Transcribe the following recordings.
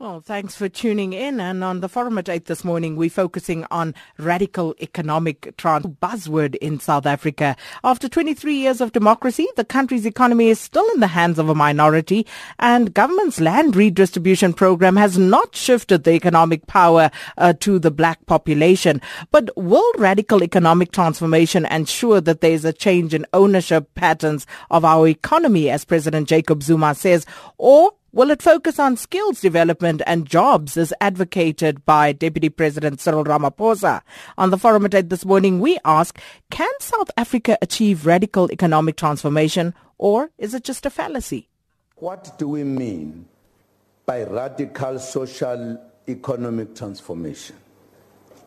Well, thanks for tuning in. And on the forum at 8 this morning, we're focusing on radical economic trans buzzword in South Africa. After 23 years of democracy, the country's economy is still in the hands of a minority and government's land redistribution program has not shifted the economic power uh, to the black population. But will radical economic transformation ensure that there is a change in ownership patterns of our economy, as President Jacob Zuma says, or Will it focus on skills development and jobs as advocated by Deputy President Cyril Ramaphosa? On the forum at this morning, we ask, can South Africa achieve radical economic transformation or is it just a fallacy? What do we mean by radical social economic transformation?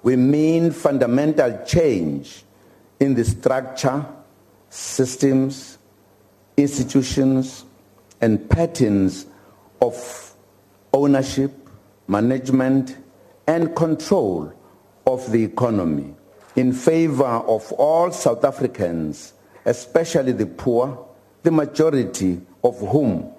We mean fundamental change in the structure, systems, institutions, and patterns of ownership, management, and control of the economy in favor of all South Africans, especially the poor, the majority of whom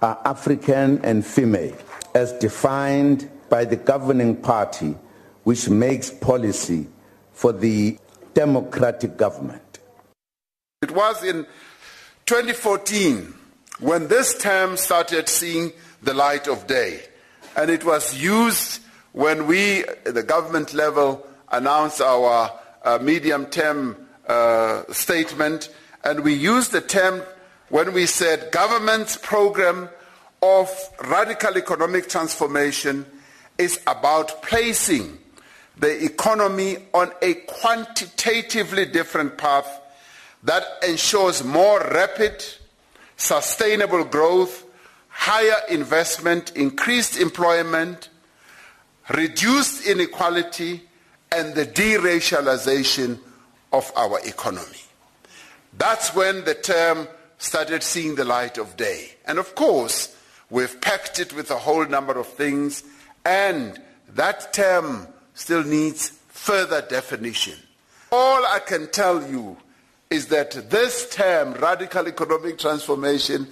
are African and female, as defined by the governing party, which makes policy for the democratic government. It was in 2014 when this term started seeing the light of day. And it was used when we, at the government level, announced our uh, medium term uh, statement. And we used the term when we said government's program of radical economic transformation is about placing the economy on a quantitatively different path that ensures more rapid, sustainable growth higher investment, increased employment, reduced inequality, and the deracialization of our economy. That's when the term started seeing the light of day. And of course, we've packed it with a whole number of things, and that term still needs further definition. All I can tell you is that this term, radical economic transformation,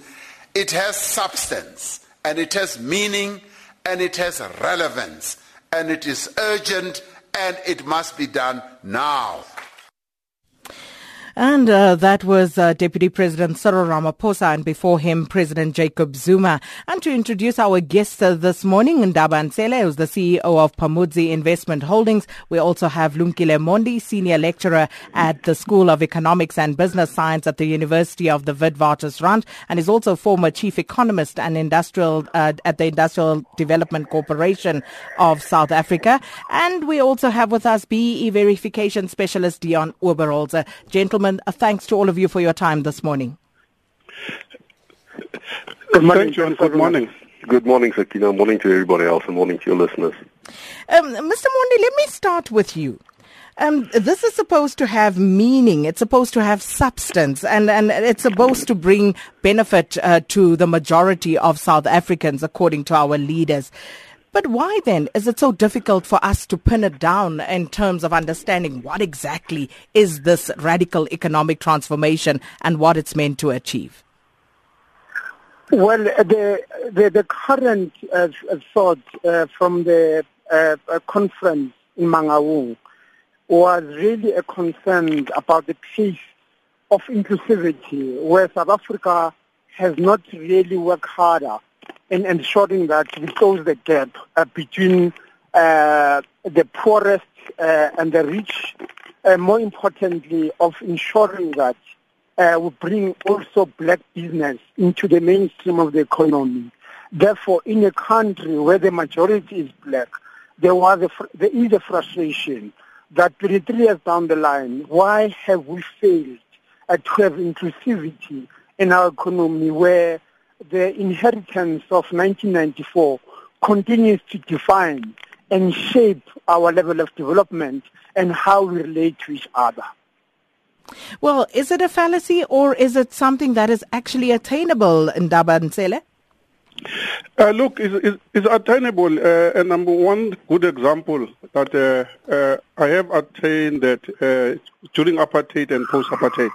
it has substance and it has meaning and it has relevance and it is urgent and it must be done now. And uh, that was uh, Deputy President Cyril Ramaphosa and before him President Jacob Zuma. And to introduce our guest uh, this morning, Ndaba Ntsele, who's the CEO of Pamodzi Investment Holdings. We also have Lumkile Mondi, Senior Lecturer at the School of Economics and Business Science at the University of the Witwatersrand and is also former Chief Economist and Industrial uh, at the Industrial Development Corporation of South Africa. And we also have with us BEE Verification Specialist Deon Oberholzer. Gentlemen, gentlemen, thanks to all of you for your time this morning. Good morning, John. Good morning. Good morning, Sakina. Morning to everybody else and morning to your listeners. Um, Mr. Mondi, let me start with you. Um, this is supposed to have meaning. It's supposed to have substance, and, and it's supposed to bring benefit uh, to the majority of South Africans, according to our leaders. But why then is it so difficult for us to pin it down in terms of understanding what exactly is this radical economic transformation and what it's meant to achieve? Well, the the, the current uh, thought uh, from the uh, conference in Mangaung was really a concern about the pace of inclusivity, where South Africa has not really worked harder in ensuring that we close the gap uh, between uh, the poorest uh, and the rich, and more importantly, of ensuring that uh, we bring also black business into the mainstream of the economy. Therefore, in a country where the majority is black, there was a there is a frustration that 33 years down the line, why have we failed uh, to have inclusivity in our economy where the inheritance of 1994 continues to define and shape our level of development and how we relate to each other. Well, is it a fallacy or is it something that is actually attainable in Ndaba Ntsele? Uh, look, it's, it's, it's attainable. Uh, and number one good example that uh, uh I have attained that uh, during apartheid and post-apartheid.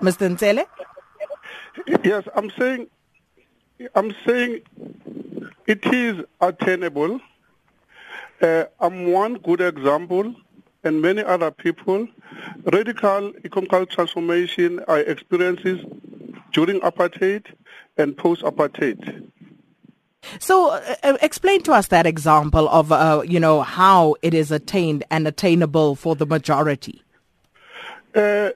Mr. Ntsele? Yes, I'm saying, I'm saying it is attainable. Uh, I'm one good example, and many other people. Radical economic transformation I experiences during apartheid and post-apartheid. So, uh, uh, explain to us that example of, uh, you know, how it is attained and attainable for the majority. Uh,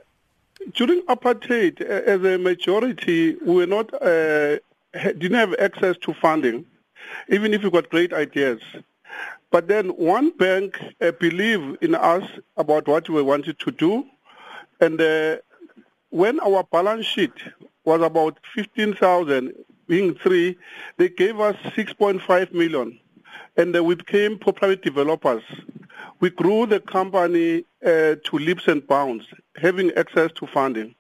during apartheid, as a majority, we were not uh, didn't have access to funding, even if you got great ideas. But then one bank uh, believed in us about what we wanted to do, and uh, when our balance sheet was about 15,000, being three, they gave us 6.5 million, and uh, we became property developers. We grew the company uh, to leaps and bounds, having access to funding.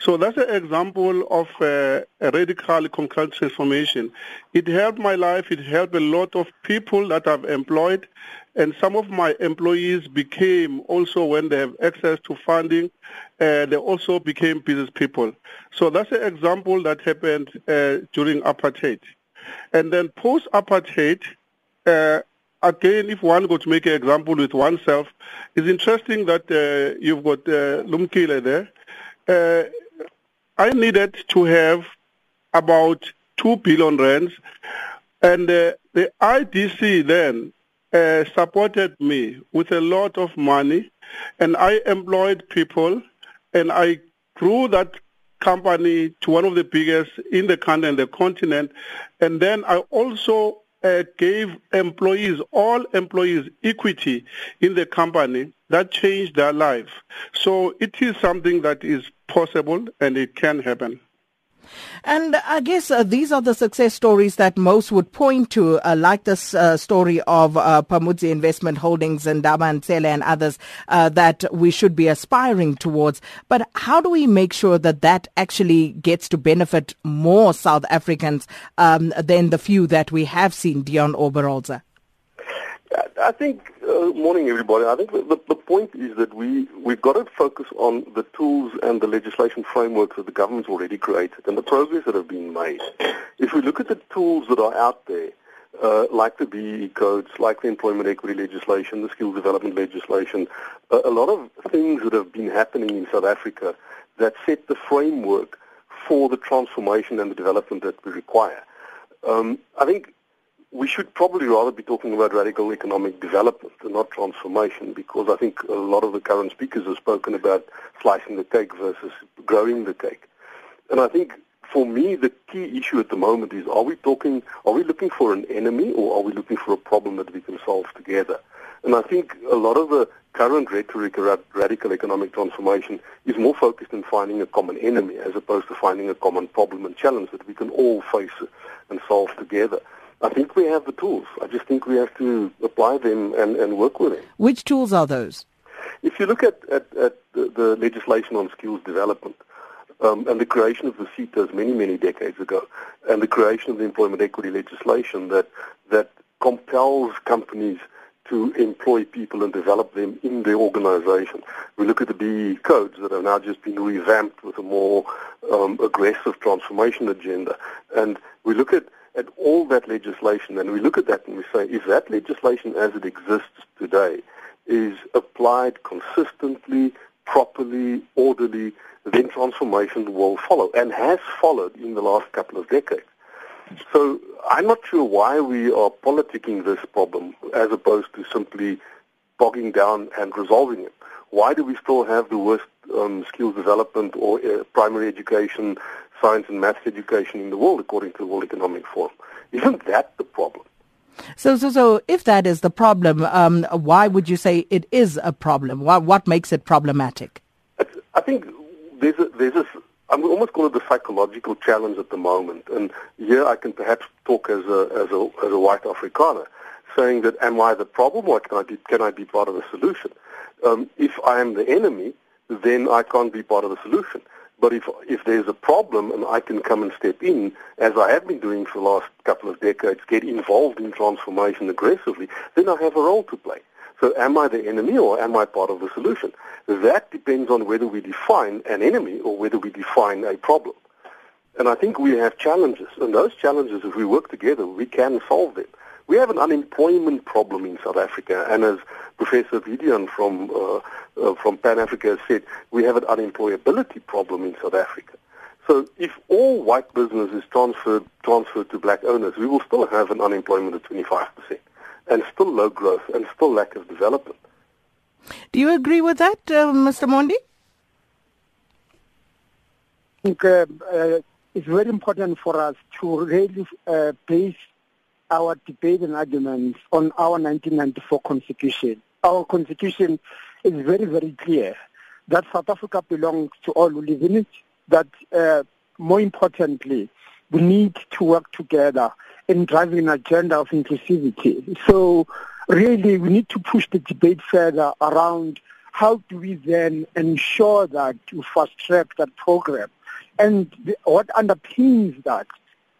So that's an example of uh, a radical economic transformation. It helped my life. It helped a lot of people that I've employed. And some of my employees became also, when they have access to funding, uh, they also became business people. So that's an example that happened uh, during apartheid. And then post-apartheid, uh, again, if one to make an example with oneself, it's interesting that uh, you've got uh, Lumkile there. Uh, I needed to have about 2 billion rands, and uh, the IDC then uh, supported me with a lot of money, and I employed people, and I grew that company to one of the biggest in the country and the continent, and then I also uh, gave employees, all employees, equity in the company that changed their life. So it is something that is possible and it can happen. And I guess uh, these are the success stories that most would point to, uh, like this uh, story of uh, Pamodzi Investment Holdings and Ndaba Ntsele and others uh, that we should be aspiring towards. But how do we make sure that that actually gets to benefit more South Africans um, than the few that we have seen, Deon Oberholzer? I think, uh, morning everybody, I think the, the point is that we, we've got to focus on the tools and the legislation frameworks that the government's already created and the progress that have been made. If we look at the tools that are out there, uh, like the BE codes, like the employment equity legislation, the skills development legislation, a, a lot of things that have been happening in South Africa that set the framework for the transformation and the development that we require. Um, I think we should probably rather be talking about radical economic development and not transformation because I think a lot of the current speakers have spoken about slicing the cake versus growing the cake. And I think for me the key issue at the moment is are we talking are we looking for an enemy or are we looking for a problem that we can solve together? And I think a lot of the current rhetoric around radical economic transformation is more focused on finding a common enemy as opposed to finding a common problem and challenge that we can all face and solve together. I think we have the tools. I just think we have to apply them and, and work with them. Which tools are those? If you look at, at, at the, the, legislation on skills development um, and the creation of the SETAs many, many decades ago, and the creation of the employment equity legislation that, that compels companies to employ people and develop them in their organization. We look at the BEE codes that have now just been revamped with a more um, aggressive transformation agenda. And we look at at all that legislation and we look at that and we say if that legislation as it exists today is applied consistently, properly, orderly, then transformation will follow and has followed in the last couple of decades. So I'm not sure why we are politicking this problem as opposed to simply bogging down and resolving it. Why do we still have the worst um, skills development or uh, primary education science and maths education in the world, according to the World Economic Forum. Isn't that the problem? So, so, so, if that is the problem, um, why would you say it is a problem? What, what makes it problematic? I think there's a, there's a, I would almost call it the psychological challenge at the moment. And here I can perhaps talk as a, as a, as a white Afrikaner, saying that am I the problem or can I be, can I be part of the solution? Um, if I am the enemy, then I can't be part of the solution. But if if there's a problem and I can come and step in, as I have been doing for the last couple of decades, get involved in transformation aggressively, then I have a role to play. So am I the enemy or am I part of the solution? That depends on whether we define an enemy or whether we define a problem. And I think we have challenges, and those challenges, if we work together, we can solve them. We have an unemployment problem in South Africa, and as Professor Vidian from uh, uh, from Pan Africa has said, we have an unemployability problem in South Africa. So if all white business is transferred transferred to black owners, we will still have an unemployment of 25 percent, and still low growth, and still lack of development. Do you agree with that, uh, Mr. Mondi? I think uh, uh, it's very important for us to really uh, base our debate and arguments on our 1994 constitution. Our constitution is very, very clear that South Africa belongs to all who live in it, that uh, more importantly, we need to work together in driving an agenda of inclusivity. So really we need to push the debate further around how do we then ensure that we fast track that program and the, what underpins that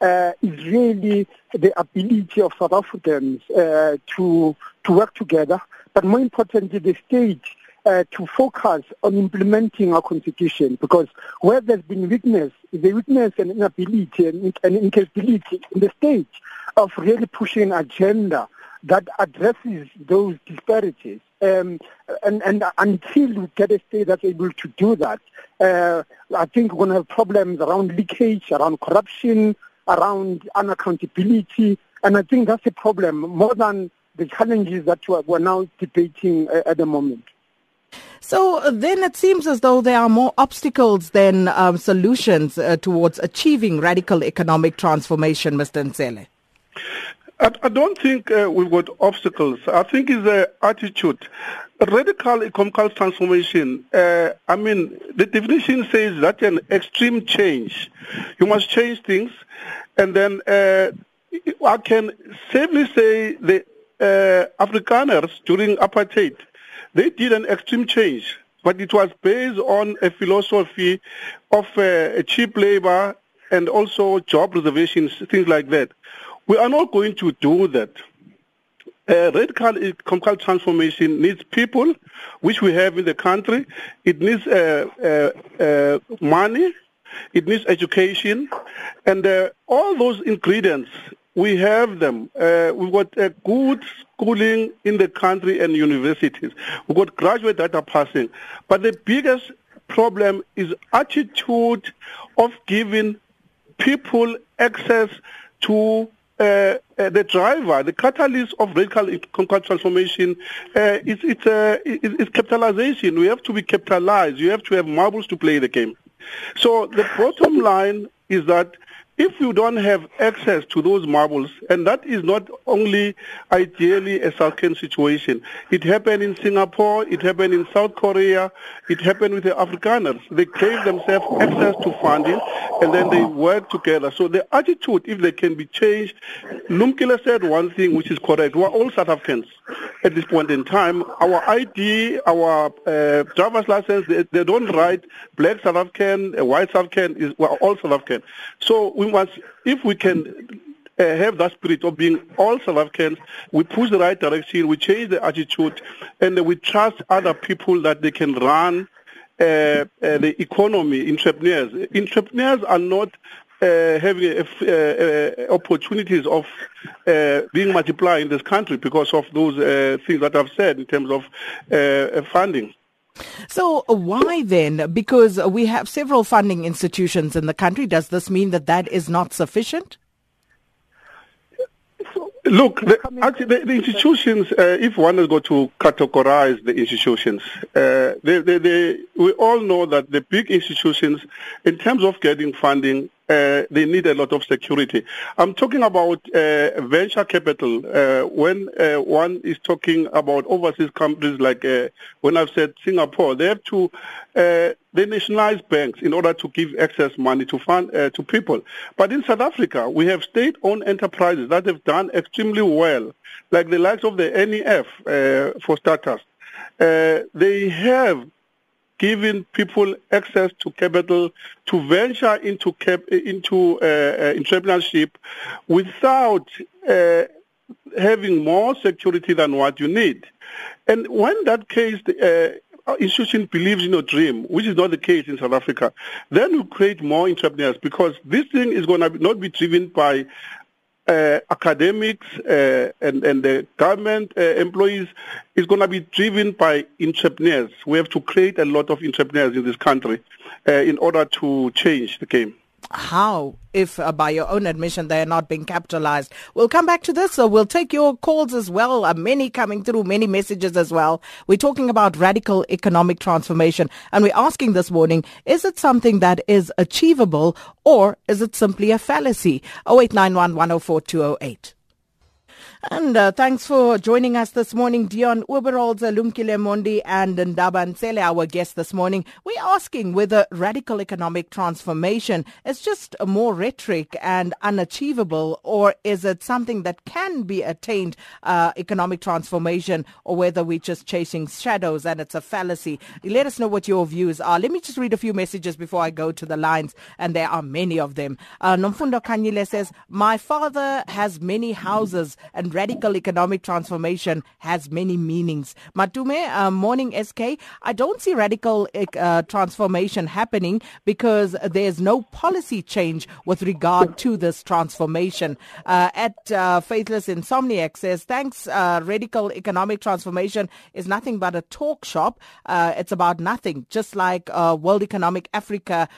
uh, is really the ability of South Africans uh, to to work together, but more importantly, the state uh, to focus on implementing our constitution. Because where there's been weakness, the weakness and inability and, incapability in the state of really pushing an agenda that addresses those disparities. Um, and, and until we get a state that's able to do that, uh, I think we're going to have problems around leakage, around corruption, around unaccountability. And I think that's a problem more than the challenges that we're now debating uh, at the moment. So uh, then it seems as though there are more obstacles than um, solutions uh, towards achieving radical economic transformation, Mr. Ntsele. I, I don't think uh, we've got obstacles. I think it's an attitude. Radical economic transformation, uh, I mean, the definition says that an extreme change. You must change things. And then uh, I can safely say the uh, Afrikaners during apartheid, they did an extreme change. But it was based on a philosophy of uh, cheap labor and also job reservations, things like that. We are not going to do that. Uh, radical economic transformation needs people, which we have in the country. It needs uh, uh, money. It needs education. And uh, all those ingredients, we have them. Uh, we've got a good schooling in the country and universities. We've got graduate data passing. But the biggest problem is attitude of giving people access to uh, uh, the driver, the catalyst of radical economic transformation uh, is it's, uh, is capitalization. We have to be capitalized. You have to have marbles to play the game. So the bottom line is that if you don't have access to those marbles, and that is not only ideally a South African situation, it happened in Singapore, it happened in South Korea, it happened with the Afrikaners. They gave themselves access to funding, and then they work together. So the attitude, if they can be changed, Lumkile said one thing which is correct. We're all South Africans at this point in time. Our ID, our uh, driver's license, they, they, don't write black South African, white South African, is, we're all South African. So we must, if we can uh, have that spirit of being all South Africans, we push the right direction, we change the attitude, and we trust other people that they can run uh, uh, the economy, entrepreneurs. Entrepreneurs are not uh, having uh, uh, opportunities of uh, being multiplied in this country because of those things that I've said in terms of funding. So why then? Because we have several funding institutions in the country. Does this mean that that is not sufficient? Look, the, actually, the, the institutions, uh, if one is going to categorize the institutions, uh, they, they, they, we all know that the big institutions, in terms of getting funding, uh, they need a lot of security. I'm talking about uh, venture capital. Uh, when uh, one is talking about overseas countries like uh, when I've said Singapore, they have to uh, they nationalize banks in order to give excess money to fund to people. But in South Africa, we have state-owned enterprises that have done extremely well, like the likes of the NEF for starters. they have giving people access to capital to venture into cap, into uh, uh, entrepreneurship without uh, having more security than what you need. And when that case, uh, institution believes in your dream, which is not the case in South Africa, then you create more entrepreneurs because this thing is going to not be driven by uh, academics uh, and, and the government uh, employees is going to be driven by entrepreneurs. We have to create a lot of entrepreneurs in this country uh, in order to change the game how, if uh, by your own admission they are not being capitalized. We'll come back to this, so we'll take your calls as well. Uh, many coming through, many messages as well. We're talking about radical economic transformation, and we're asking this morning: Is it something that is achievable, or is it simply a fallacy? 0891 104 208. And uh, thanks for joining us this morning, Deon Oberholzer, Lumkile Mondi, and Ndaba Ntsele, our guest this morning. We're asking whether radical economic transformation is just more rhetoric and unachievable, or is it something that can be attained, uh, economic transformation, or whether we're just chasing shadows and it's a fallacy. Let us know what your views are. Let me just read a few messages before I go to the lines, and there are many of them. Uh, Nomfundo Kanyile says, My father has many houses and radical economic transformation has many meanings. Matume, uh, morning SK, I don't see radical uh, transformation happening because there's no policy change with regard to this transformation. Uh, at uh, Faithless Insomniac says, thanks, uh, radical economic transformation is nothing but a talk shop. Uh, it's about nothing. Just like World Economic Africa,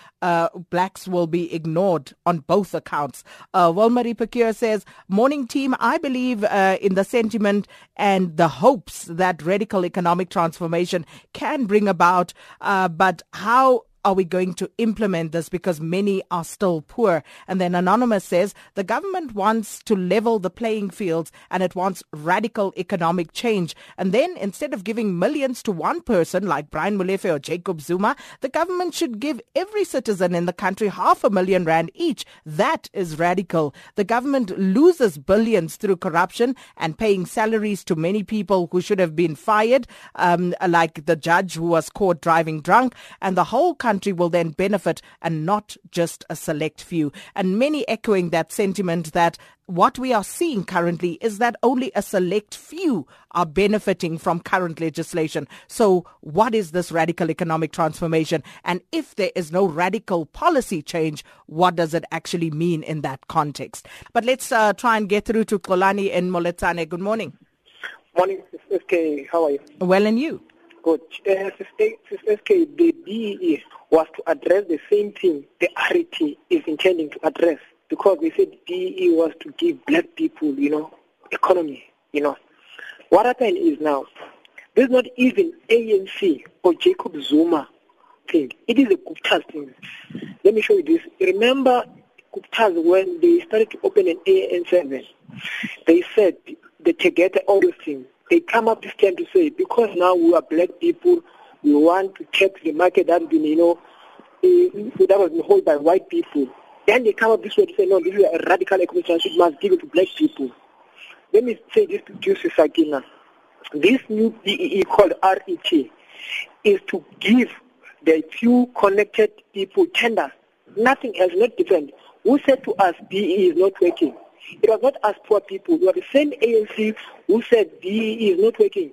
blacks will be ignored on both accounts. Uh, Walmarie Pekir says, morning team, I believe uh, in the sentiment and the hopes that radical economic transformation can bring about. Uh, but how are we going to implement this because many are still poor? And then Anonymous says the government wants to level the playing fields and it wants radical economic change. And then instead of giving millions to one person like Brian Molefe or Jacob Zuma, the government should give every citizen in the country half a million rand each. That is radical. The government loses billions through corruption and paying salaries to many people who should have been fired, um, like the judge who was caught driving drunk, and the whole country country will then benefit and not just a select few. And many echoing that sentiment that what we are seeing currently is that only a select few are benefiting from current legislation. So what is this radical economic transformation? And if there is no radical policy change, what does it actually mean in that context? But let's uh, try and get through to Kolani and Moletsane. Good morning. Morning, SK. How are you? Well, and you? Good. Uh, SK, the BEE was to address the same thing the RET is intending to address because they said BEE was to give black people, you know, economy, you know. What happened is now, there's not even ANC or Jacob Zuma thing. It is a Gupta's thing. Let me show you this. Remember Gupta's when they started to open an ANN7, they said the Tegeta, all those things. They come up this time to say, because now we are black people, we want to check the market that been, you know, uh, that was been held by white people. Then they come up this way to say, no, this is a radical economic transition, must give it to black people. Let me say this to Juicy Sakina. This new BEE called RET is to give the few connected people tenders, nothing else, not different. Who said to us BEE is not working? It was not us poor people. It was the same ANC who said BEE is not working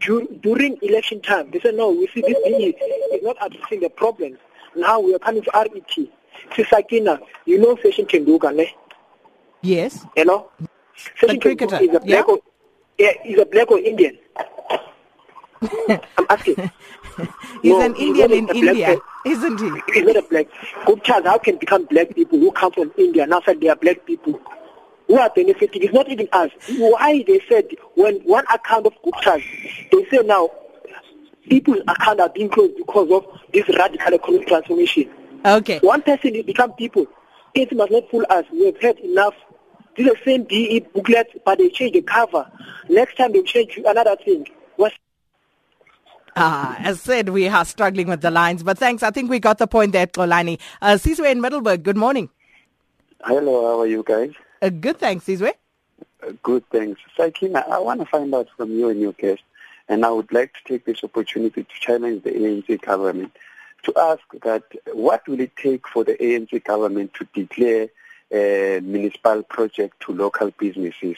during election time, they said, no, we see this BE is not addressing the problems. Now we are coming to RET. Sisakina, you know Session Tenduka, ne? Yes. You know? Session cricketer. is a black yeah? or, yeah, he's a black or Indian. I'm asking. he's no, an Indian in India, isn't he? He's not a black. Good chance, how can become black people who come from India now said they are black people? Who are benefiting. It's not even us. Why they said when one account of Gupta's, they say now people's account are being closed because of this radical economic transformation. Okay. One person become people. It must not fool us. We have had enough. This is the same BE booklet, but they change the cover. Next time they change another thing. What's Ah, as said, we are struggling with the lines, but thanks. I think we got the point there, Kolani. Uh, Sizwe in Middelburg, good morning. Hello, how are you guys? Uh, good, thanks, Sizwe. Uh, good, thanks. Sakina, I want to find out from you and your guest. And I would like to take this opportunity to challenge the ANC government to ask that what will it take for the ANC government to declare a municipal project to local businesses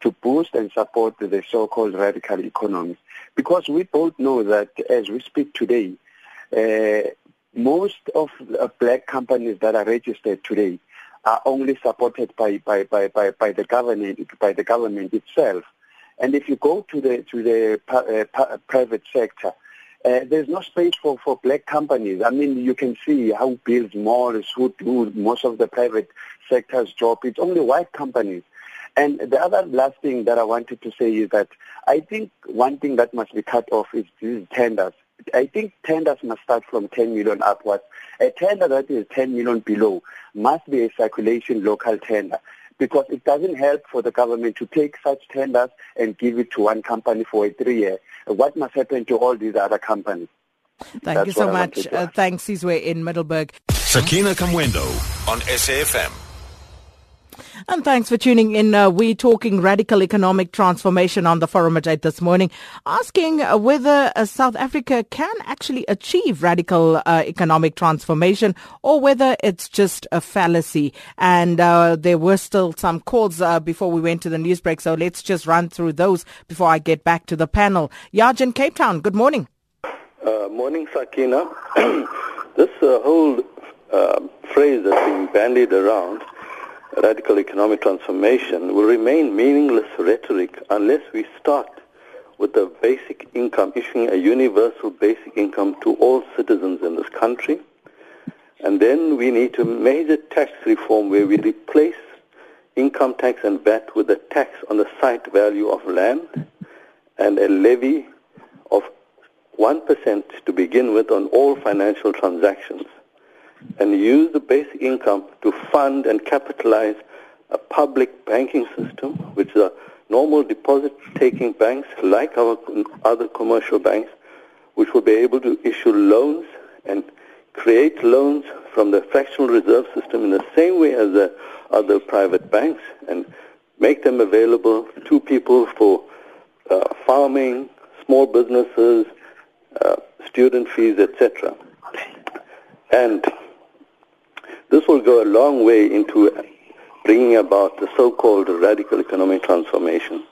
to boost and support the so-called radical economy? Because we both know that as we speak today, uh, most of the black companies that are registered today are only supported by, by, by, by, by the government by the government itself. And if you go to the to the uh, private sector, uh, there's no space for, for black companies. I mean, you can see how builds malls, who do most of the private sector's job. It's only white companies. And the other last thing that I wanted to say is that I think one thing that must be cut off is these tenders. I think tenders must start from 10 million upwards. A tender that is 10 million below must be a circulation local tender because it doesn't help for the government to take such tenders and give it to one company for a three year. What must happen to all these other companies? Thank That's you so much. Uh, thanks, Sizwe in Middelburg. Sakina Kamwendo on SAFM. And thanks for tuning in. Uh, we're talking radical economic transformation on the forum at 8 this morning, asking uh, whether uh, South Africa can actually achieve radical uh, economic transformation or whether it's just a fallacy. And uh, there were still some calls uh, before we went to the news break, so let's just run through those before I get back to the panel. Yaj in Cape Town, good morning. morning, Sakina. this whole phrase that's being bandied around radical economic transformation will remain meaningless rhetoric unless we start with the basic income, issuing a universal basic income to all citizens in this country. And then we need to major tax reform where we replace income tax and VAT with a tax on the site value of land and a levy of 1% to begin with on all financial transactions and use the basic income to fund and capitalize a public banking system, which are normal deposit-taking banks like our other commercial banks, which will be able to issue loans and create loans from the fractional reserve system in the same way as the other private banks and make them available to people for uh, farming, small businesses, uh, student fees, etc. And this will go a long way into bringing about the so-called radical economic transformation.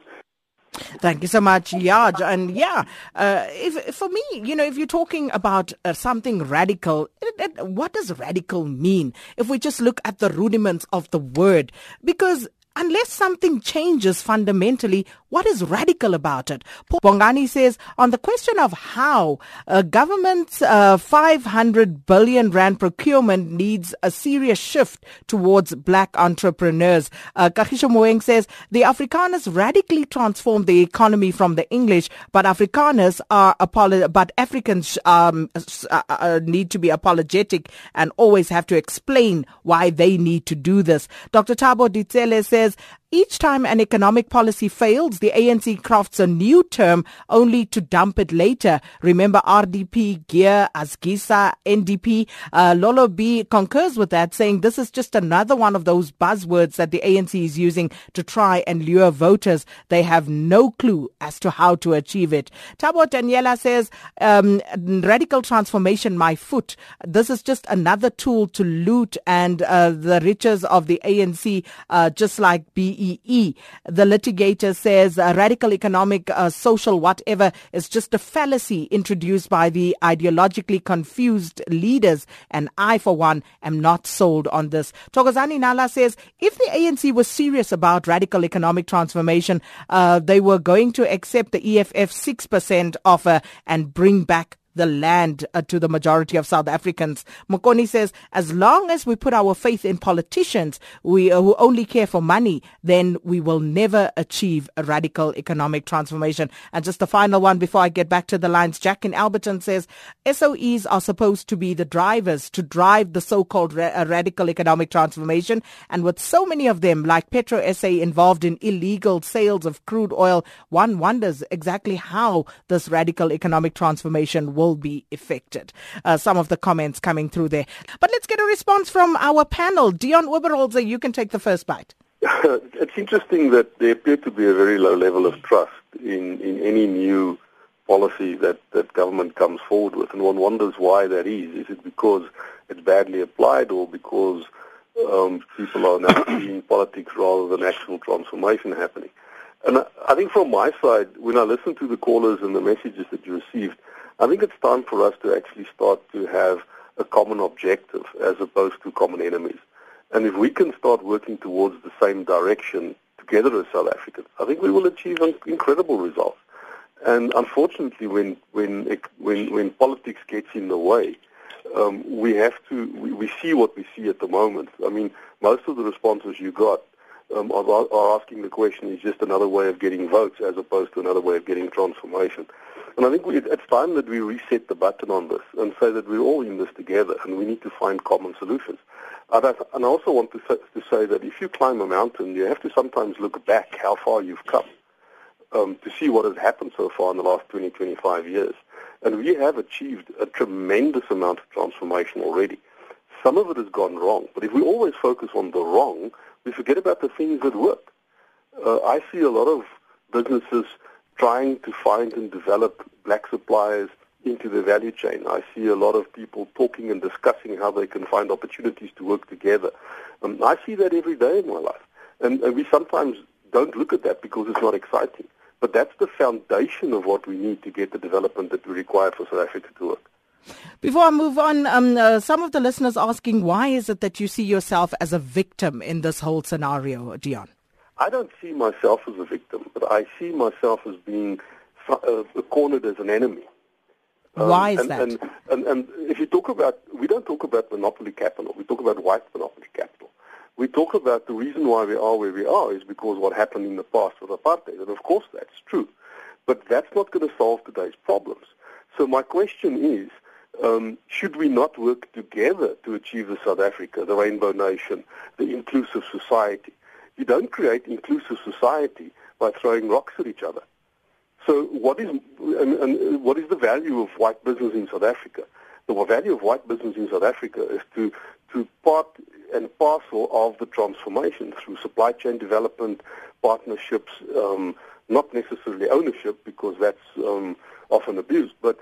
Thank you so much, Yaj. And yeah, uh, if, for me, you know, if you're talking about uh, something radical, what does radical mean? If we just look at the rudiments of the word, because unless something changes fundamentally, what is radical about it? Bongani says on the question of how a government's uh, 500 billion rand procurement needs a serious shift towards black entrepreneurs. Uh, Kahisha Moeng says the Afrikaners radically transformed the economy from the English, but Afrikaners are apolo- but Africans um, uh, uh, need to be apologetic and always have to explain why they need to do this. Dr. Tabo Ditsele says because each time an economic policy fails, the ANC crafts a new term only to dump it later. Remember RDP, GEAR, ASGISA, NDP. Uh, Lolo B concurs with that, saying this is just another one of those buzzwords that the ANC is using to try and lure voters. They have no clue as to how to achieve it. Tabo Daniela says, um, radical transformation, my foot. This is just another tool to loot and uh, the riches of the ANC, uh, just like BE BEE. The litigator says uh, radical economic, uh, social, whatever is just a fallacy introduced by the ideologically confused leaders. And I, for one, am not sold on this. Togozani Nala says if the ANC was serious about radical economic transformation, uh, they were going to accept the EFF 6% offer and bring back the land uh, to the majority of South Africans. Mokoni says, as long as we put our faith in politicians we, uh, who only care for money, then we will never achieve a radical economic transformation. And just the final one before I get back to the lines, Jack in Alberton says, SOEs are supposed to be the drivers to drive the so-called ra- uh, radical economic transformation. And with so many of them, like Petro SA, involved in illegal sales of crude oil, one wonders exactly how this radical economic transformation will be affected. Uh, some of the comments coming through there. But let's get a response from our panel. Deon Oberholzer, you can take the first bite. it's interesting that there appears to be a very low level of trust in, in any new policy that, that government comes forward with. And one wonders why that is. Is it because it's badly applied or because um, people are now seeing politics rather than actual transformation happening? And I think from my side, when I listen to the callers and the messages that you received, I think it's time for us to actually start to have a common objective as opposed to common enemies. And if we can start working towards the same direction together as South Africans, I think we will achieve incredible results. And unfortunately, when when when when politics gets in the way, um, we have to we, we see what we see at the moment. I mean, most of the responses you got um, are, are asking the question: Is just another way of getting votes as opposed to another way of getting transformation? And I think we, it's time that we reset the button on this and say that we're all in this together, and we need to find common solutions. And I, and I also want to say, to say that if you climb a mountain, you have to sometimes look back how far you've come um, to see what has happened so far in the last 20, 25 years. And we have achieved a tremendous amount of transformation already. Some of it has gone wrong, but if we always focus on the wrong, we forget about the things that work. Uh, I see a lot of businesses trying to find and develop black suppliers into the value chain. I see a lot of people talking and discussing how they can find opportunities to work together. Um, I see that every day in my life. And, and we sometimes don't look at that because it's not exciting. But that's the foundation of what we need to get the development that we require for South Africa to work. Before I move on, um, uh, some of the listeners asking, why is it that you see yourself as a victim in this whole scenario, Deon? I don't see myself as a victim, but I see myself as being uh, cornered as an enemy. Um, why is and, that? And, and, and if you talk about, we don't talk about monopoly capital. We talk about white monopoly capital we talk about the reason why we are where we are is because what happened in the past with apartheid. And of course that's true. But that's not going to solve today's problems. So my question is, um, should we not work together to achieve the South Africa, the Rainbow Nation, the inclusive society? You don't create inclusive society by throwing rocks at each other. So what is and, and what is the value of white business in South Africa? The value of white business in South Africa is to to part and parcel of the transformation through supply chain development, partnerships, um, not necessarily ownership because that's um, often abused. But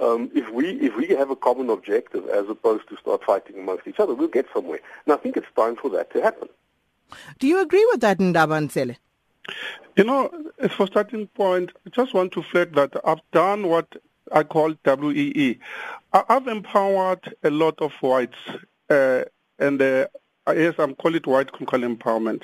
um, if we if we have a common objective as opposed to start fighting amongst each other, we'll get somewhere. And I think it's time for that to happen. Do you agree with that, Ndaba Ntsele? You know, for starting point, I just want to flag that I've done what I call WEE. I've empowered a lot of whites uh, and uh, yes, I'm calling it white critical empowerment.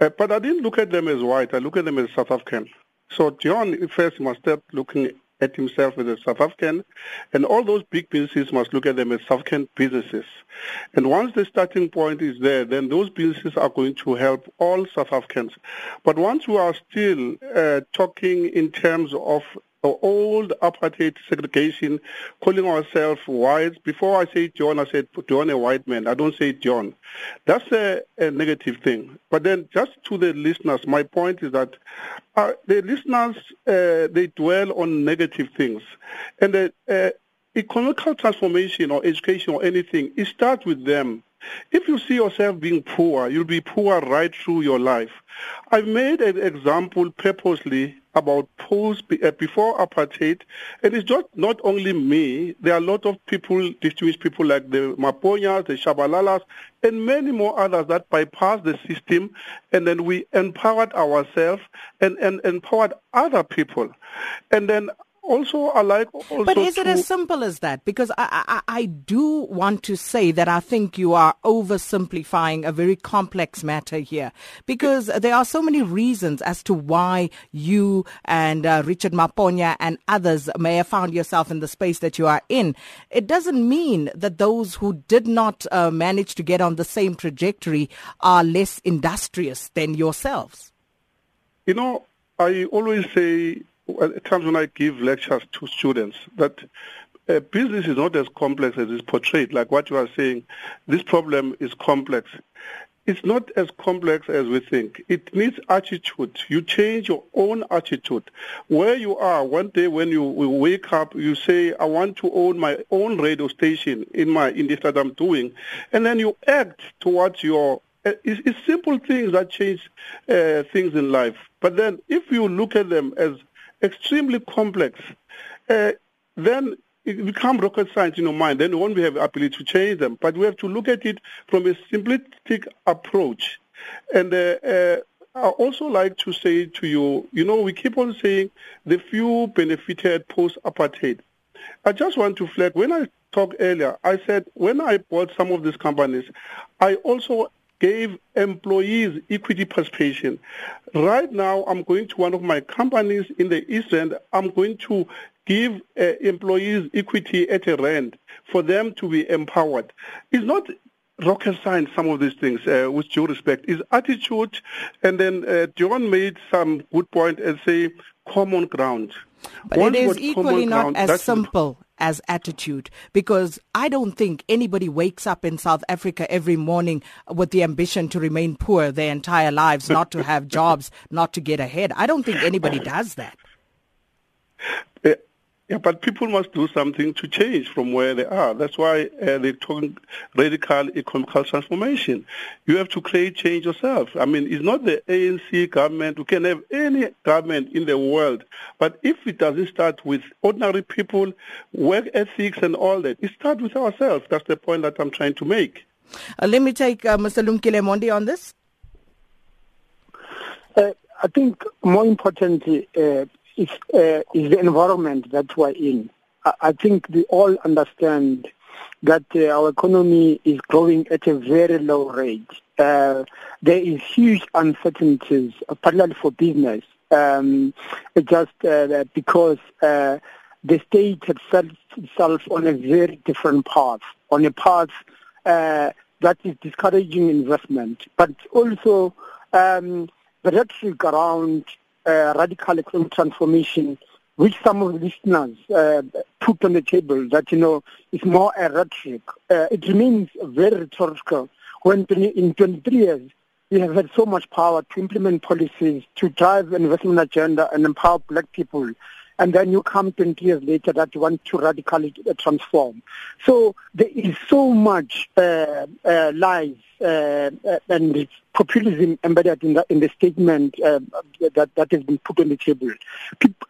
Uh, but I didn't look at them as white. I look at them as South African. So John first you must start looking at himself as a South African, and all those big businesses must look at them as South African businesses. And once the starting point is there, then those businesses are going to help all South Africans. But once we are still uh, talking in terms of old apartheid segregation, calling ourselves whites. Before I say John, I said John a white man. I don't say John. That's a, a negative thing. But then just to the listeners, my point is that uh, the listeners, uh, they dwell on negative things. And the uh, economical transformation or education or anything, it starts with them. If you see yourself being poor, you'll be poor right through your life. I've made an example purposely about post uh, before apartheid, and it's just not only me. There are a lot of people, distinguished people like the Maponyas, the Shabalalas, and many more others that bypassed the system, and then we empowered ourselves and, and empowered other people, and then also I like also But is it as simple as that? Because I, I, I do want to say that I think you are oversimplifying a very complex matter here. Because there are so many reasons as to why you and uh, Richard Maponya and others may have found yourself in the space that you are in. It doesn't mean that those who did not uh, manage to get on the same trajectory are less industrious than yourselves. You know, I always say at times when I give lectures to students that uh, business is not as complex as it's portrayed. Like what you are saying, this problem is complex. It's not as complex as we think. It needs attitude. You change your own attitude. Where you are, one day when you wake up, you say, I want to own my own radio station in my in this that I'm doing. And then you act towards your uh, it's, simple things that change uh, things in life. But then if you look at them as extremely complex, uh, then it become rocket science in your mind. Then won't we have ability to change them? But we have to look at it from a simplistic approach. And uh, uh, I also like to say to you, you know, we keep on saying the few benefited post-apartheid. I just want to flag, when I talked earlier, I said when I bought some of these companies, I also gave employees equity participation. Right now, I'm going to one of my companies in the East End. I'm going to give uh, employees equity at a rent for them to be empowered. It's not rocket science, some of these things, uh, with due respect, is attitude. And then uh, John made some good point and say common ground. But Once it is equally not ground, as simple as attitude because I don't think anybody wakes up in South Africa every morning with the ambition to remain poor their entire lives, not to have jobs, not to get ahead. I don't think anybody does that. Eh, Yeah, but people must do something to change from where they are. That's why uh, they talk radical economical transformation. You have to create change yourself. I mean, it's not the ANC government. We can have any government in the world, but if it doesn't start with ordinary people, work ethics and all that, it starts with ourselves. That's the point that I'm trying to make. Uh, let me take uh, Mr. Lumkile Mondi on this. Uh, I think more importantly, uh, is, uh, the environment that we're in. I, I think we all understand that uh, our economy is growing at a very low rate. Uh, there is huge uncertainties, uh, particularly for business, um, just uh, because uh, the state had set itself on a very different path, on a path that is discouraging investment, but also um, the rhetoric around uh, radical economic transformation, which some of the listeners uh, put on the table, that, you know, is more a rhetoric. Uh, it remains very rhetorical when in 23 years we have had so much power to implement policies, to drive investment agenda and empower black people and then you come 20 years later that you want to radically transform. So there is so much uh, uh, lies uh, uh and populism embedded in the, in the statement uh, that, that has been put on the table.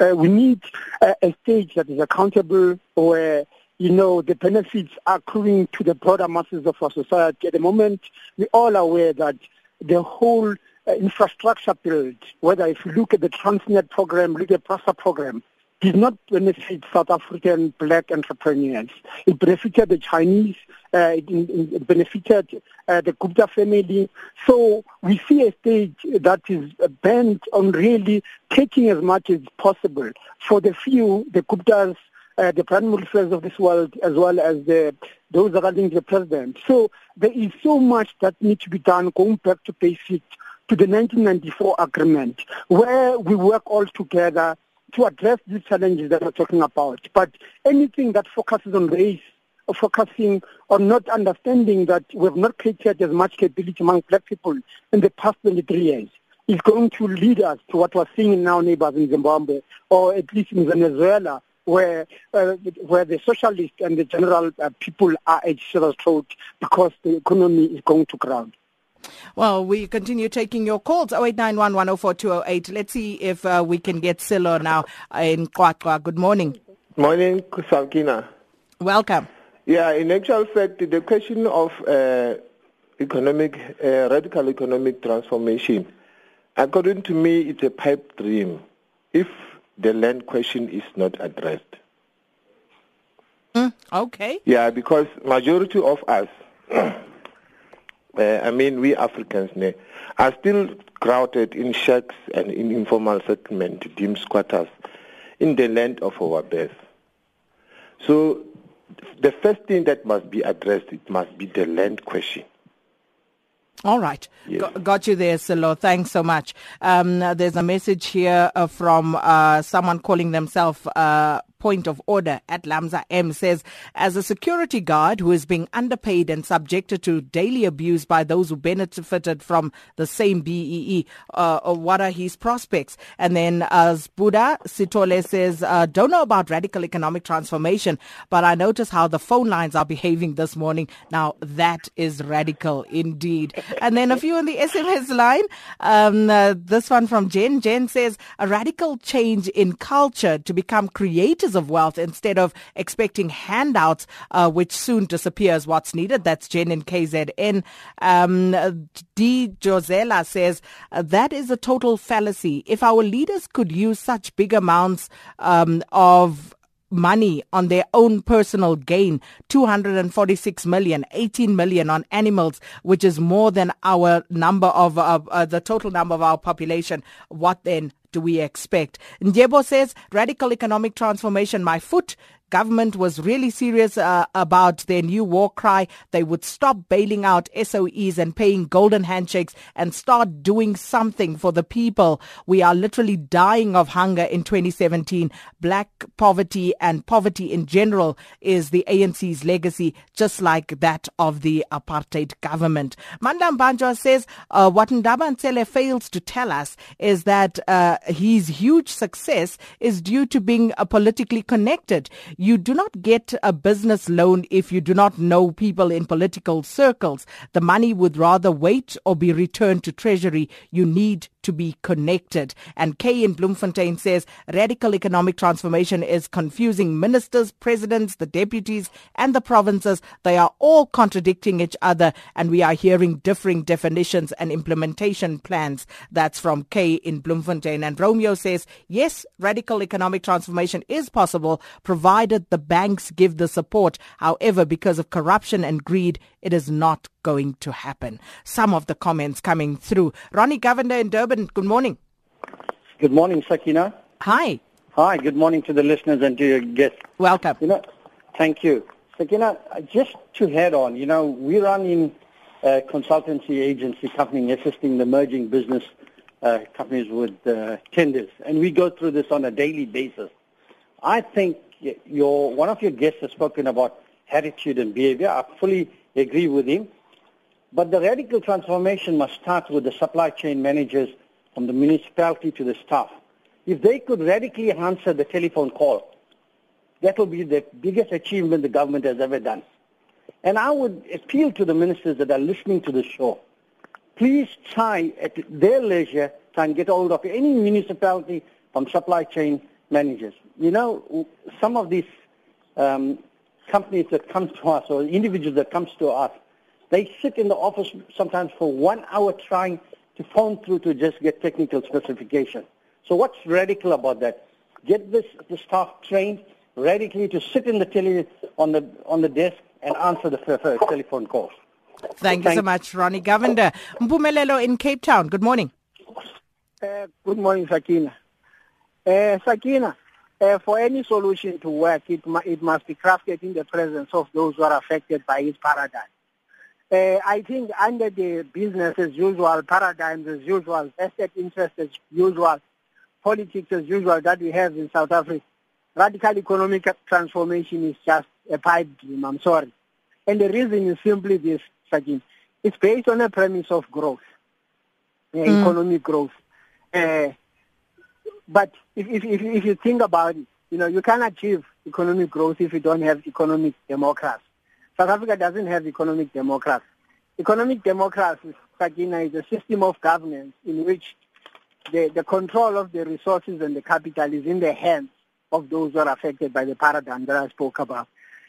Uh, we need a stage that is accountable where you know, the benefits are accruing to the broader masses of our society. At the moment, we're all aware that the whole uh, infrastructure build, whether if you look at the Transnet program, look at the PRASA program, did not benefit South African black entrepreneurs. It benefited the Chinese, uh, it, it, benefited uh, the Gupta family. So we see a stage that is bent on really taking as much as possible for the few, the Guptas, uh, the prime ministers of this world, as well as the those to the president. So there is so much that needs to be done going back to basics to the 1994 agreement, where we work all together to address these challenges that we're talking about. But anything that focuses on race, focusing on not understanding that we have not created as much capability among black people in the past 23 years is going to lead us to what we're seeing in our neighbors in Zimbabwe, or at least in Venezuela, where uh, where the socialists and the general uh, people are at other's throat because the economy is going to ground. Well, we continue taking your calls. 0891 Let's see if uh, we can get Silo now in QwaQwa. Good morning. Morning, Sakina. Welcome. Yeah, in actual fact, the question of uh, economic, uh, radical economic transformation, according to me, it's a pipe dream if the land question is not addressed. Mm, okay. Yeah, because majority of us uh, I mean, we Africans ne, are still crowded in shacks and in informal settlement, dim squatters, in the land of our birth. So the first thing that must be addressed, it must be the land question. All right. Yes. Got, got, you there, Silo. Thanks so much. Um, there's a message here uh, from uh, someone calling themselves uh, point of order at Lamza M says, as a security guard who is being underpaid and subjected to daily abuse by those who benefited from the same BEE, uh, uh, what are his prospects? And then as Buddha Sitole says, uh, don't know about radical economic transformation, but I notice how the phone lines are behaving this morning. Now that is radical indeed. And then a few on the SMS line. Um, uh, this one from Jen. Jen says, a radical change in culture to become creative of wealth instead of expecting handouts, uh, which soon disappears what's needed. That's Jen in KZN. Um, D. Josela says, uh, that is a total fallacy. If our leaders could use such big amounts um, of money on their own personal gain 246 million 18 million on animals which is more than our number of uh, uh, the total number of our population what then do we expect? Njebo says radical economic transformation my foot government was really serious uh, about their new war cry, they would stop bailing out SOEs and paying golden handshakes and start doing something for the people. We are literally dying of hunger in 2017. Black poverty and poverty in general is the ANC's legacy, just like that of the apartheid government. Mandla Mbanjwa says uh, what Ndaba fails to tell us is that uh, his huge success is due to being uh, politically connected. You do not get a business loan if you do not know people in political circles. The money would rather wait or be returned to Treasury. You need to be connected. And Kay in Bloemfontein says radical economic transformation is confusing ministers, presidents, the deputies, and the provinces. They are all contradicting each other, and we are hearing differing definitions and implementation plans. That's from Kay in Bloemfontein. And Romeo says, yes, radical economic transformation is possible, provided the banks give the support. However, because of corruption and greed, it is not going to happen. Some of the comments coming through. Ronnie Govender in Durban, good morning. Good morning, Sakina. Hi. Hi, good morning to the listeners and to your guests. Welcome. You know, thank you. Sakina, just to head on, you know, we run in a consultancy agency company assisting the emerging business uh, companies with uh, tenders, and we go through this on a daily basis. I think your one of your guests has spoken about attitude and behavior. I fully agree with him. But the radical transformation must start with the supply chain managers from the municipality to the staff. If they could radically answer the telephone call, that will be the biggest achievement the government has ever done. And I would appeal to the ministers that are listening to the show, please try at their leisure try and get hold of any municipality from supply chain managers. You know, some of these um, companies that come to us or individuals that comes to us, they sit in the office sometimes for one hour trying to phone through to just get technical specification. So what's radical about that? Get this the staff trained radically to sit in the tele on the on the desk and answer the telephone calls. Thank you so much, Ronnie Govender. Mpumelelo in Cape Town. Good morning. Uh, good morning, Sakina. Uh, Sakina, uh, for any solution to work, it, it must be crafted in the presence of those who are affected by its paradigm. Uh, I think under the business as usual, paradigms as usual, vested interest as usual, politics as usual that we have in South Africa, radical economic transformation is just a pipe dream, I'm sorry. And the reason is simply this, Sajin. It's based on a premise of growth, uh, mm. economic growth. Uh, but if, if, if, if you think about it, you know, you can't achieve economic growth if you don't have economic democracy. South Africa doesn't have economic democracy. Economic democracy, Sakina, is a system of governance in which the, the control of the resources and the capital is in the hands of those who are affected by the paradigm that I spoke about.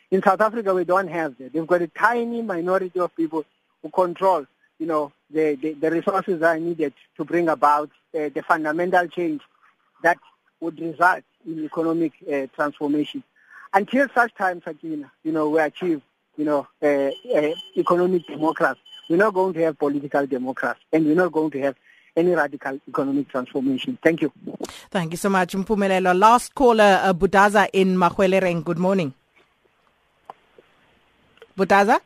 In South Africa, we don't have that. They've got a tiny minority of people who control, you know, the, the, the resources that are needed to bring about uh, the fundamental change that would result in economic uh, transformation. Until such time, Sakina, you know, we achieve, you know, uh, uh, economic democracy. We're not going to have political democracy, and we're not going to have any radical economic transformation. Thank you. Thank you so much, Mpumelelo. Last caller, uh, Budaza in Mahwelereng. Good morning. Budaza?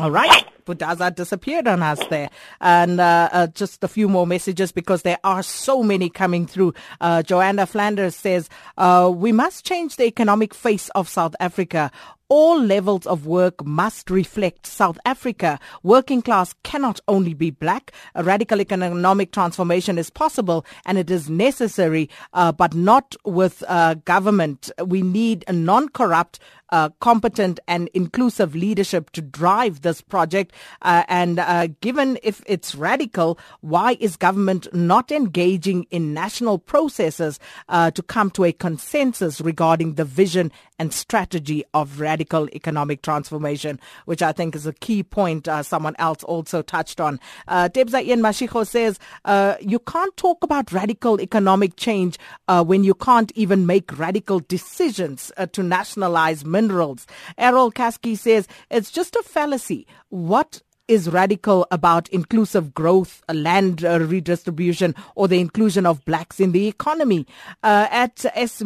All right. Budaza disappeared on us there. And uh, uh, just a few more messages because there are so many coming through. Uh, Joanna Flanders says, uh, we must change the economic face of South Africa all levels of work must reflect South Africa. Working class cannot only be black. A radical economic transformation is possible and it is necessary, uh, but not with uh, government. We need a non-corrupt uh, competent and inclusive leadership to drive this project. Uh, and uh, given if it's radical, why is government not engaging in national processes uh, to come to a consensus regarding the vision and strategy of radical economic transformation, which I think is a key point uh, someone else also touched on. Uh, Tebza Ian Mashiko says, uh, you can't talk about radical economic change uh, when you can't even make radical decisions to nationalize minerals. Errol Kasky says, it's just a fallacy. What is radical about inclusive growth, land uh, redistribution, or the inclusion of blacks in the economy. Uh, at S.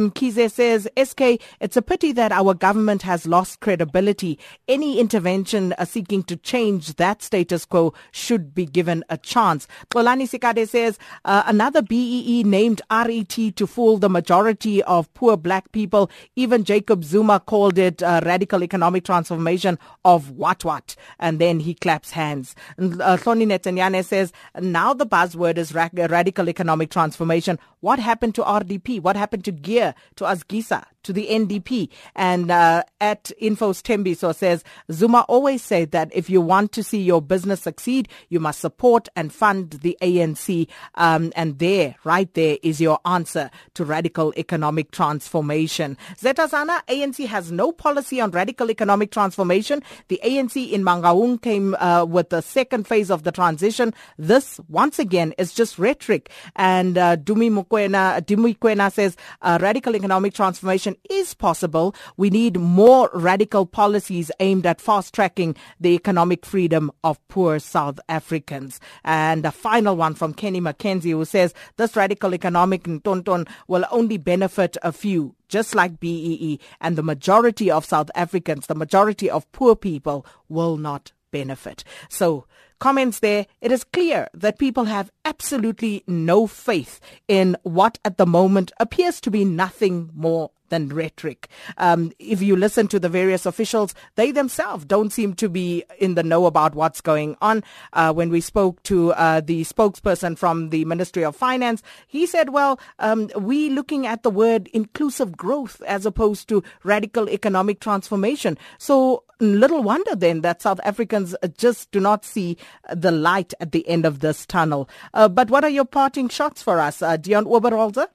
Says, SK, it's a pity that our government has lost credibility. Any intervention uh, seeking to change that status quo should be given a chance. Kolani Sikade says, uh, another BEE named RET to fool the majority of poor black people. Even Jacob Zuma called it uh, radical economic transformation of what what. And then he claps hands. Uh, Netanyahu says, now the buzzword is ra- radical economic transformation. What happened to RDP? What happened to GEAR, to Asgisa, to the NDP? And uh, at Infos Tembiso says, Zuma always said that if you want to see your business succeed, you must support and fund the ANC. Um, and there, right there, is your answer to radical economic transformation. Zetazana, ANC has no policy on radical economic transformation. The ANC in Mangaung came uh, with the second phase of the transition. This, once again, is just rhetoric. And uh, Dumi Mukwena, Dumi Kwena says uh, radical economic transformation is possible. We need more radical policies aimed at fast tracking the economic freedom of poor South Africans. And a final one from Kenny McKenzie who says this radical economic tonton will only benefit a few just like BEE, and the majority of South Africans, the majority of poor people will not benefit. So, comments there, it is clear that people have absolutely no faith in what at the moment appears to be nothing more than rhetoric. Um, if you listen to the various officials, they themselves don't seem to be in the know about what's going on. Uh, when we spoke to uh, the spokesperson from the Ministry of Finance, he said, well, um, we looking at the word inclusive growth as opposed to radical economic transformation. So little wonder then that South Africans just do not see the light at the end of this tunnel. Uh, but what are your parting shots for us, uh, Deon Oberholzer?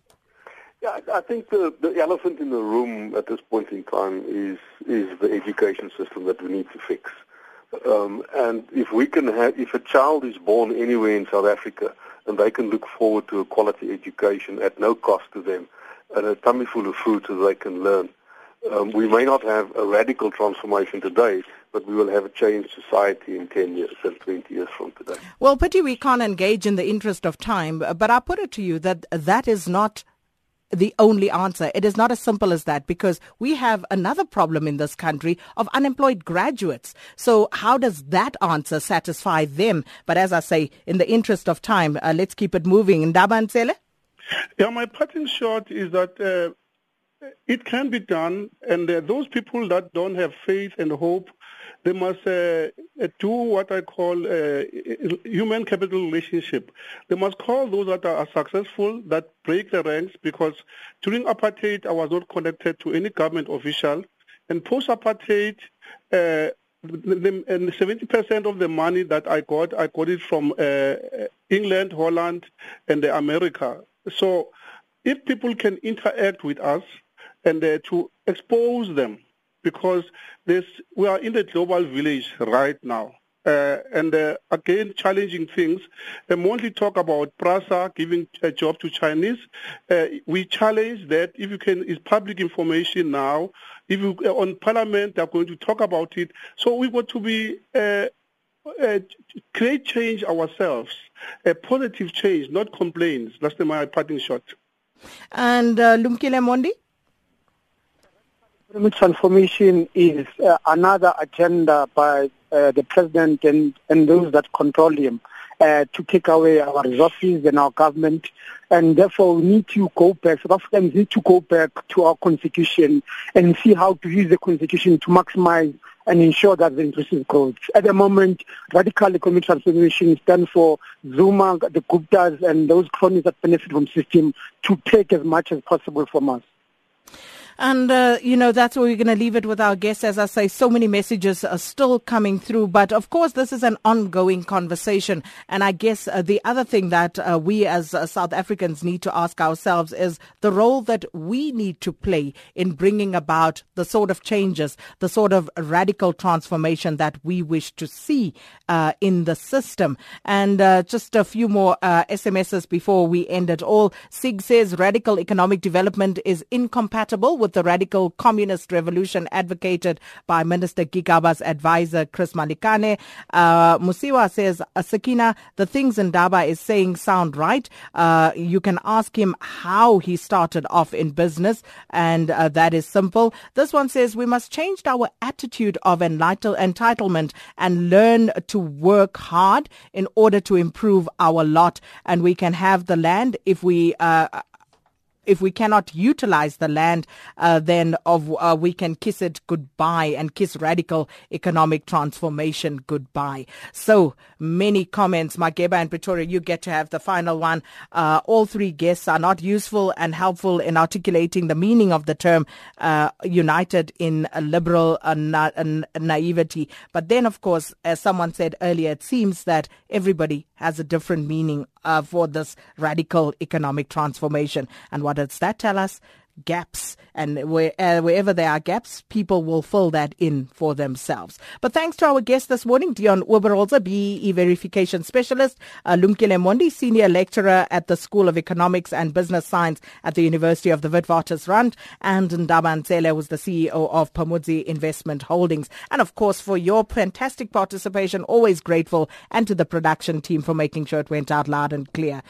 Yeah, I think the, the elephant in the room at this point in time is is the education system that we need to fix. Um, and if we can have, if a child is born anywhere in South Africa and they can look forward to a quality education at no cost to them and a tummy full of food so they can learn, um, we may not have a radical transformation today, but we will have a changed society in 10 years and 20 years from today. Well, pity we can't engage in the interest of time, but I put it to you that that is not the only answer. It is not as simple as that because we have another problem in this country of unemployed graduates. So how does that answer satisfy them? But as I say, in the interest of time, uh, let's keep it moving. Ndaba Ntsele? Yeah, my parting shot is that uh, it can be done, and those people that don't have faith and hope they must uh, uh, do what I call uh, human capital relationship. They must call those that are successful, that break the ranks, because during apartheid I was not connected to any government official, and post-apartheid, uh, and 70% of the money that I got, I got it from uh, England, Holland, and America. So if people can interact with us and uh, to expose them because this, we are in the global village right now. Uh, and uh, again, challenging things. And when monthly talk about PRASA giving a job to Chinese. Uh, we challenge that if you can, it's public information now. If you, uh, on Parliament, they're going to talk about it. So we want to be uh, uh, create change ourselves, a positive change, not complaints. That's my parting shot. And uh, Lumkile Mondi? Economic transformation is uh, another agenda by uh, the president and, and those that control him. uh, to take away our resources and our government. And therefore, we need to go back, South Africans need to go back to our constitution and see how to use the constitution to maximize and ensure that the inclusive growth. At the moment, radical economic transformation stands for Zuma, the Guptas, and those cronies that benefit from system to take as much as possible from us. And, uh, you know, that's where we're going to leave it with our guests. As I say, so many messages are still coming through. But of course, this is an ongoing conversation. And I guess uh, the other thing that uh, we as uh, South Africans need to ask ourselves is the role that we need to play in bringing about the sort of changes, the sort of radical transformation that we wish to see uh, in the system. And uh, just a few more SMSs before we end it all. SIG says radical economic development is incompatible with the radical communist revolution advocated by Minister Gigaba's advisor, Chris Malikane. Uh, Musiwa says, uh, Sakina, the things Ndaba is saying sound right. Uh, you can ask him how he started off in business, and uh, that is simple. This one says, we must change our attitude of entitlement and learn to work hard in order to improve our lot. And we can have the land if we uh, if we cannot utilize the land, uh, then of uh, we can kiss it goodbye and kiss radical economic transformation goodbye. So many comments, Mageba and Pretoria. You get to have the final one. Uh, all three guests are not useful and helpful in articulating the meaning of the term uh, united in liberal na- naivety. But then, of course, as someone said earlier, it seems that everybody has a different meaning uh, Uh, for this radical economic transformation. And what does that tell us? Gaps and where, uh, wherever there are gaps, people will fill that in for themselves. But thanks to our guest this morning, Deon Oberholzer, BEE verification specialist, uh, Lumkile Mondi, senior lecturer at the School of Economics and Business Science at the University of the Witwatersrand, and Ndaba Ntsele was the CEO of Pamodzi Investment Holdings. And of course, for your fantastic participation, always grateful, and to the production team for making sure it went out loud and clear.